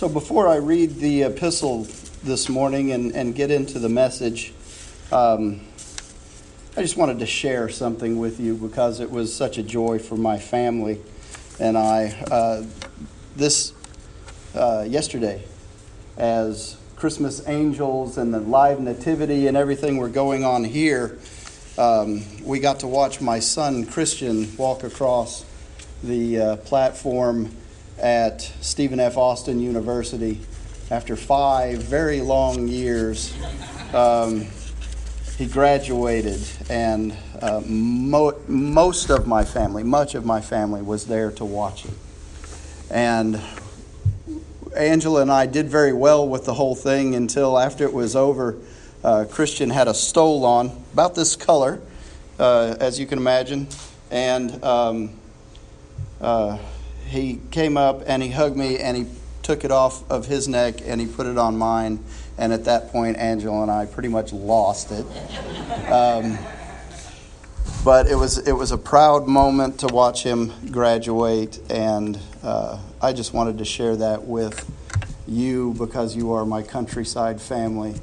So before I read the epistle this morning and, and get into the message, um, I just wanted to share something with you because it was such a joy for my family and I. Uh, this uh, yesterday, as Christmas angels and the live nativity and everything were going on here, um, we got to watch my son Christian walk across the uh, platform at Stephen F. Austin University after five very long years. Um, he graduated, and uh, mo- most of my family, much of my family, was there to watch it. And Angela and I did very well with the whole thing until after it was over, uh, Christian had a stole on, about this color, uh, as you can imagine. And um, uh, he came up and he hugged me and he took it off of his neck and he put it on mine. And at that point, Angela and I pretty much lost it. Um, but it was it was a proud moment to watch him graduate, and uh, I just wanted to share that with you because you are my countryside family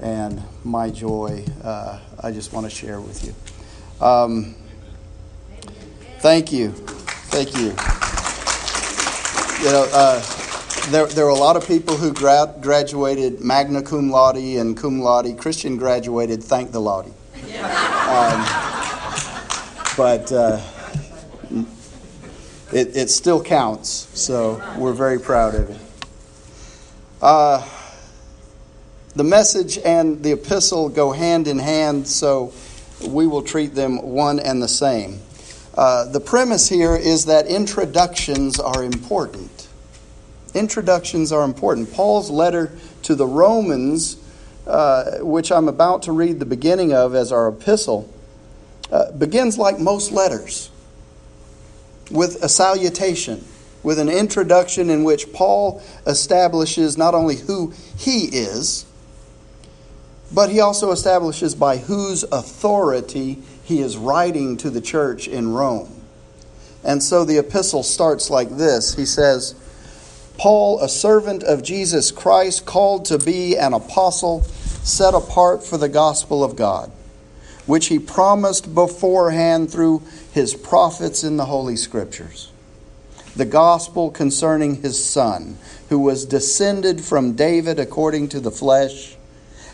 and my joy. Uh, I just want to share with you. Um, thank you, thank you you know, uh, there, there were a lot of people who gra- graduated magna cum laude and cum laude. Christian graduated thank the laude. Um, but uh, it, it still counts, so we're very proud of it. Uh, the message and the epistle go hand in hand, so we will treat them one and the same. Uh, the premise here is that introductions are important. Introductions are important. Paul's letter to the Romans, uh, which I'm about to read the beginning of as our epistle, uh, begins like most letters with a salutation, with an introduction in which Paul establishes not only who he is, but he also establishes by whose authority he is writing to the church in Rome. And so the epistle starts like this He says, Paul, a servant of Jesus Christ, called to be an apostle, set apart for the gospel of God, which he promised beforehand through his prophets in the Holy Scriptures. The gospel concerning his Son, who was descended from David according to the flesh,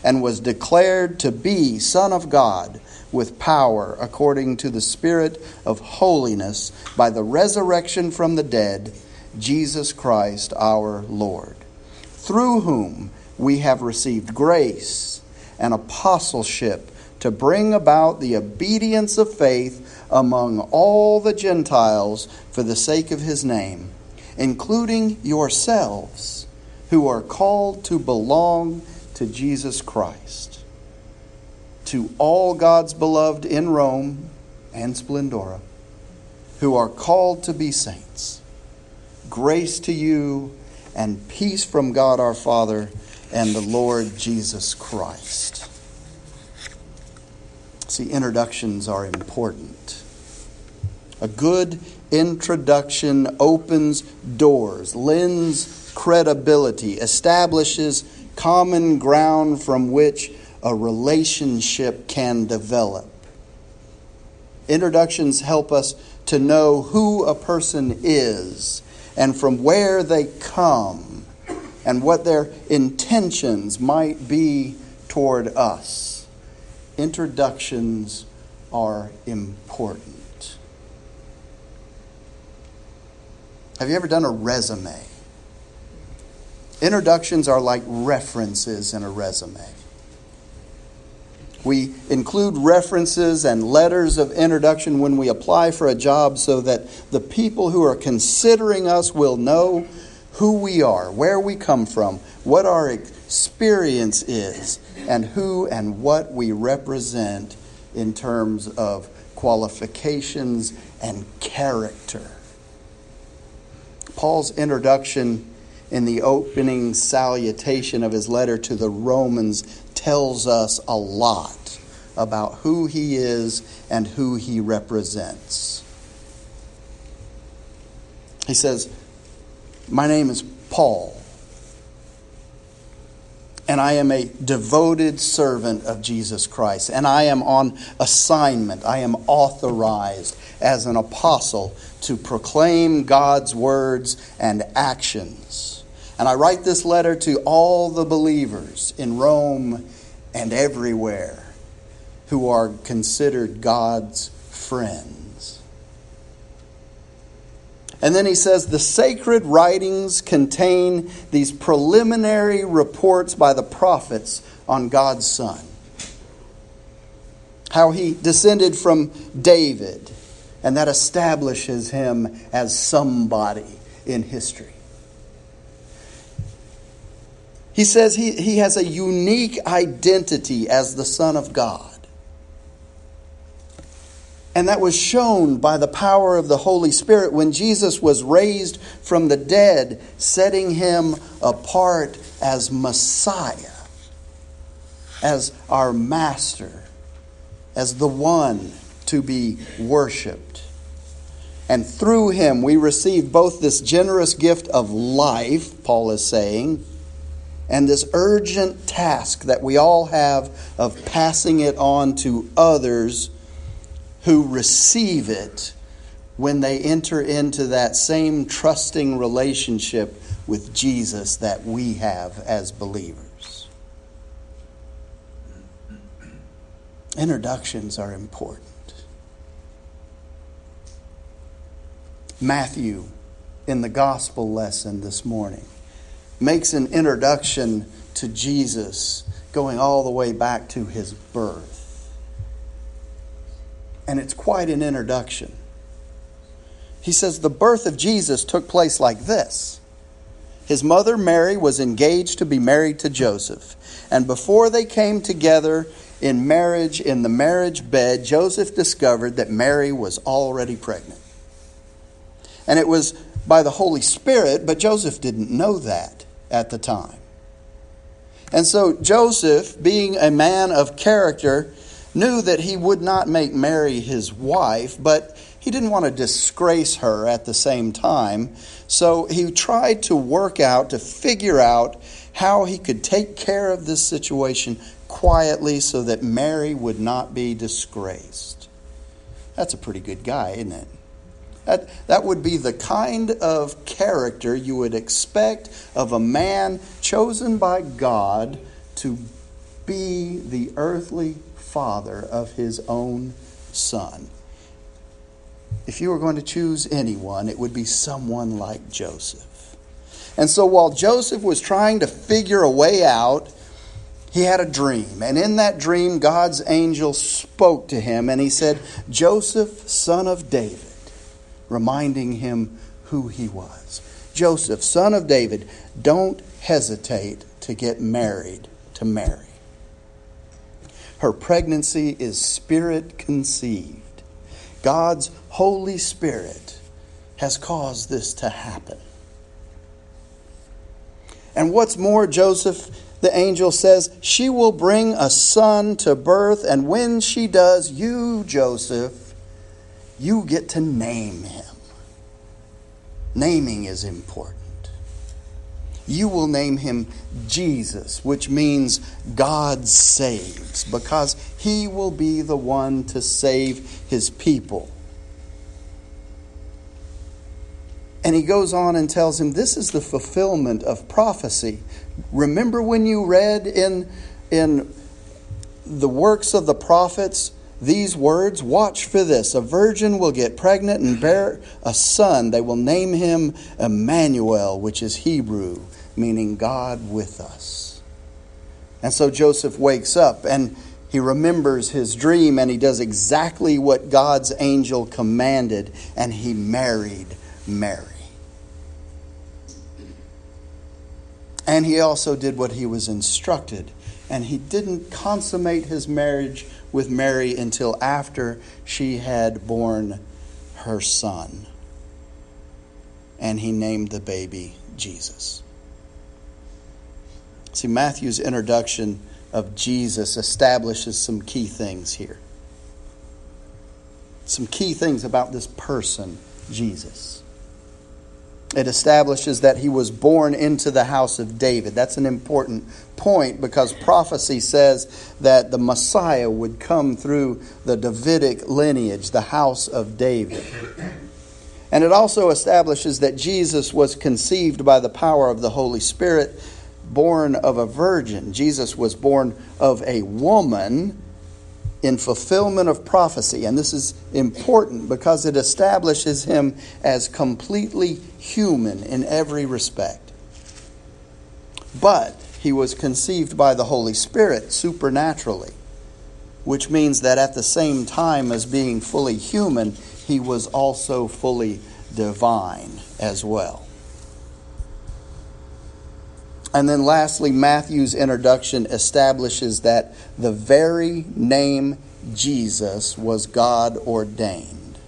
and was declared to be Son of God with power according to the Spirit of holiness by the resurrection from the dead, Jesus Christ our Lord, through whom we have received grace and apostleship to bring about the obedience of faith among all the Gentiles for the sake of his name, including yourselves who are called to belong to Jesus Christ to all God's beloved in Rome and Splendora who are called to be saints. Grace to you and peace from God our Father and the Lord Jesus Christ. See, introductions are important. A good introduction opens doors, lends credibility, establishes common ground from which a relationship can develop. Introductions help us to know who a person is and from where they come and what their intentions might be toward us. Introductions are important. Have you ever done a resume? Introductions are like references in a resume. We include references and letters of introduction when we apply for a job so that the people who are considering us will know who we are, where we come from, what our experience is, and who and what we represent in terms of qualifications and character. Paul's introduction in the opening salutation of his letter to the Romans tells us a lot about who he is and who he represents. He says, My name is Paul. And I am a devoted servant of Jesus Christ, and I am on assignment. I am authorized as an apostle to proclaim God's words and actions. And I write this letter to all the believers in Rome and everywhere who are considered God's friends. And then he says the sacred writings contain these preliminary reports by the prophets on God's Son. How he descended from David, and that establishes him as somebody in history. He says he, he has a unique identity as the Son of God. And that was shown by the power of the Holy Spirit when Jesus was raised from the dead, setting him apart as Messiah, as our Master, as the one to be worshiped. And through him, we receive both this generous gift of life, Paul is saying, and this urgent task that we all have of passing it on to others who receive it when they enter into that same trusting relationship with Jesus that we have as believers. Introductions are important. Matthew, in the gospel lesson this morning, makes an introduction to Jesus going all the way back to his birth and it's quite an introduction. He says the birth of Jesus took place like this. His mother Mary was engaged to be married to Joseph, and before they came together in marriage in the marriage bed, Joseph discovered that Mary was already pregnant. And it was by the Holy Spirit, but Joseph didn't know that at the time. And so Joseph, being a man of character, knew that he would not make Mary his wife, but he didn't want to disgrace her at the same time. So he tried to work out, to figure out how he could take care of this situation quietly so that Mary would not be disgraced. That's a pretty good guy, isn't it? That, that would be the kind of character you would expect of a man chosen by God to be the earthly father of his own son. If you were going to choose anyone, it would be someone like Joseph. And so while Joseph was trying to figure a way out, he had a dream. And in that dream, God's angel spoke to him and he said, Joseph, son of David, reminding him who he was. Joseph, son of David, don't hesitate to get married to Mary. Her pregnancy is spirit conceived. God's Holy Spirit has caused this to happen. And what's more, Joseph, the angel says, she will bring a son to birth, and when she does, you, Joseph, you get to name him. Naming is important you will name him Jesus, which means God saves, because he will be the one to save his people. And he goes on and tells him this is the fulfillment of prophecy. Remember when you read in, in the works of the prophets these words? Watch for this. A virgin will get pregnant and bear a son. They will name him Emmanuel, which is Hebrew meaning God with us. And so Joseph wakes up and he remembers his dream and he does exactly what God's angel commanded and he married Mary. And he also did what he was instructed. And he didn't consummate his marriage with Mary until after she had born her son. And he named the baby Jesus. See, Matthew's introduction of Jesus establishes some key things here. Some key things about this person, Jesus. It establishes that he was born into the house of David. That's an important point because prophecy says that the Messiah would come through the Davidic lineage, the house of David. And it also establishes that Jesus was conceived by the power of the Holy Spirit, born of a virgin. Jesus was born of a woman in fulfillment of prophecy. And this is important because it establishes him as completely human in every respect. But he was conceived by the Holy Spirit supernaturally, which means that at the same time as being fully human, he was also fully divine as well. And then lastly, Matthew's introduction establishes that the very name Jesus was God ordained.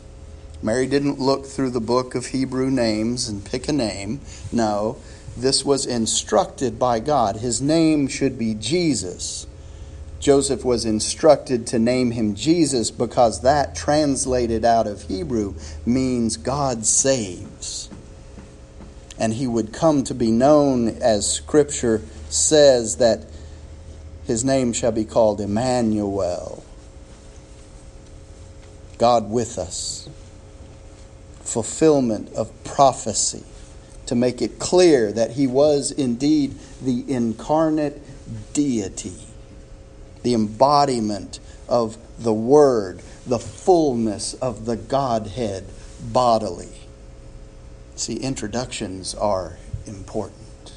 Mary didn't look through the book of Hebrew names and pick a name. No, this was instructed by God. His name should be Jesus. Joseph was instructed to name him Jesus because that, translated out of Hebrew, means God saves and he would come to be known as Scripture says that his name shall be called Emmanuel, God with us. Fulfillment of prophecy to make it clear that he was indeed the incarnate deity, the embodiment of the Word, the fullness of the Godhead bodily. See, introductions are important.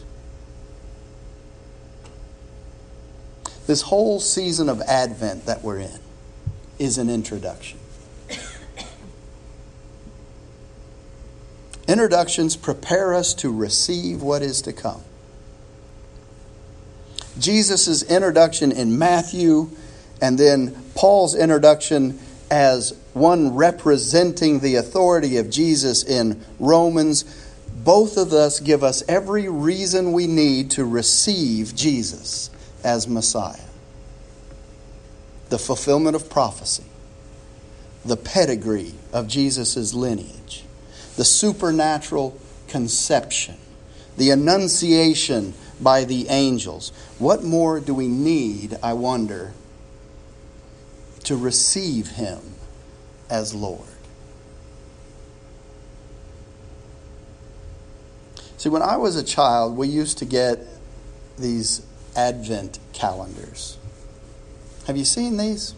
This whole season of Advent that we're in is an introduction. Introductions prepare us to receive what is to come. Jesus' introduction in Matthew and then Paul's introduction as one representing the authority of Jesus in Romans, both of us give us every reason we need to receive Jesus as Messiah. The fulfillment of prophecy, the pedigree of Jesus' lineage, the supernatural conception, the annunciation by the angels. What more do we need, I wonder, to receive Him as Lord. See, when I was a child, we used to get these Advent calendars. Have you seen these?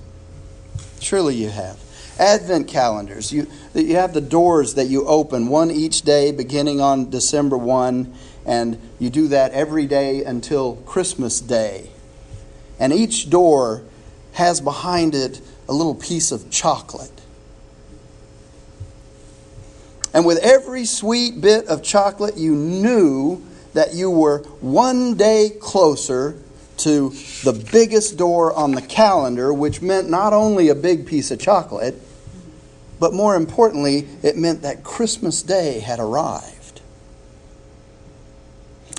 Surely you have. Advent calendars. You, you have the doors that you open, one each day beginning on December 1, and you do that every day until Christmas Day. And each door has behind it a little piece of chocolate. And with every sweet bit of chocolate, you knew that you were one day closer to the biggest door on the calendar, which meant not only a big piece of chocolate, but more importantly, it meant that Christmas Day had arrived.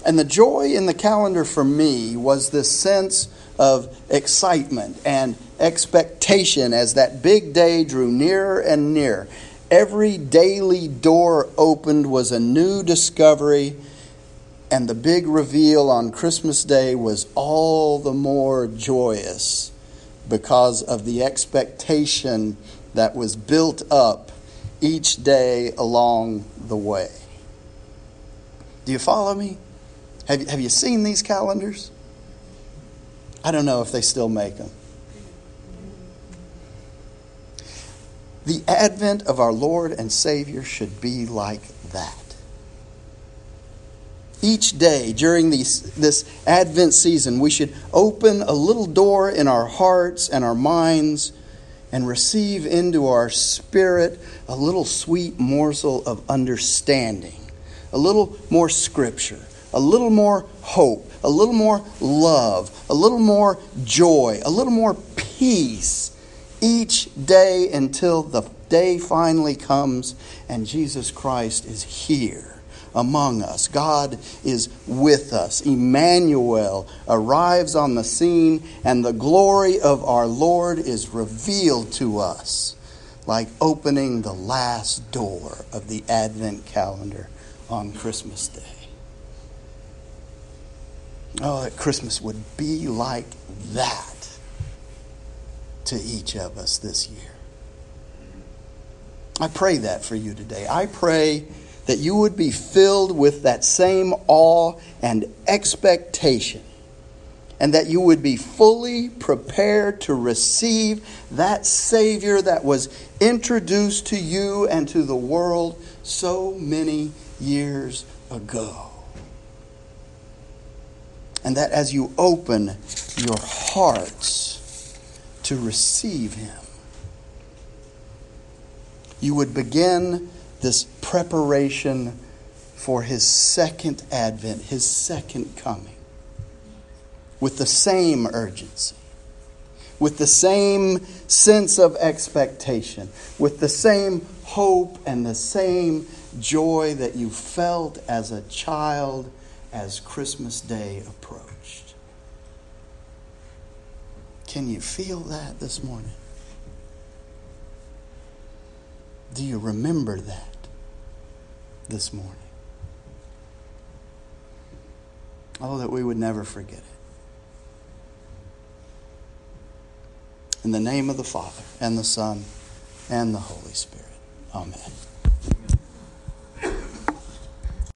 And the joy in the calendar for me was this sense of excitement and expectation as that big day drew nearer and nearer. Every daily door opened was a new discovery, and the big reveal on Christmas Day was all the more joyous because of the expectation that was built up each day along the way. Do you follow me? Have have you seen these calendars? I don't know if they still make them. The advent of our Lord and Savior should be like that. Each day during these, this Advent season, we should open a little door in our hearts and our minds and receive into our spirit a little sweet morsel of understanding, a little more scripture, a little more hope, a little more love, a little more joy, a little more peace each day until the day finally comes and Jesus Christ is here among us. God is with us. Emmanuel arrives on the scene, and the glory of our Lord is revealed to us like opening the last door of the Advent calendar on Christmas Day. Oh, that Christmas would be like that to each of us this year. I pray that for you today. I pray that you would be filled with that same awe and expectation, and that you would be fully prepared to receive that Savior that was introduced to you and to the world so many years ago. And that as you open your hearts to receive Him, you would begin this preparation for his second advent, his second coming, with the same urgency, with the same sense of expectation, with the same hope and the same joy that you felt as a child as Christmas Day approached. Can you feel that this morning? Do you remember that this morning? Oh, that we would never forget it. In the name of the Father, and the Son, and the Holy Spirit. Amen.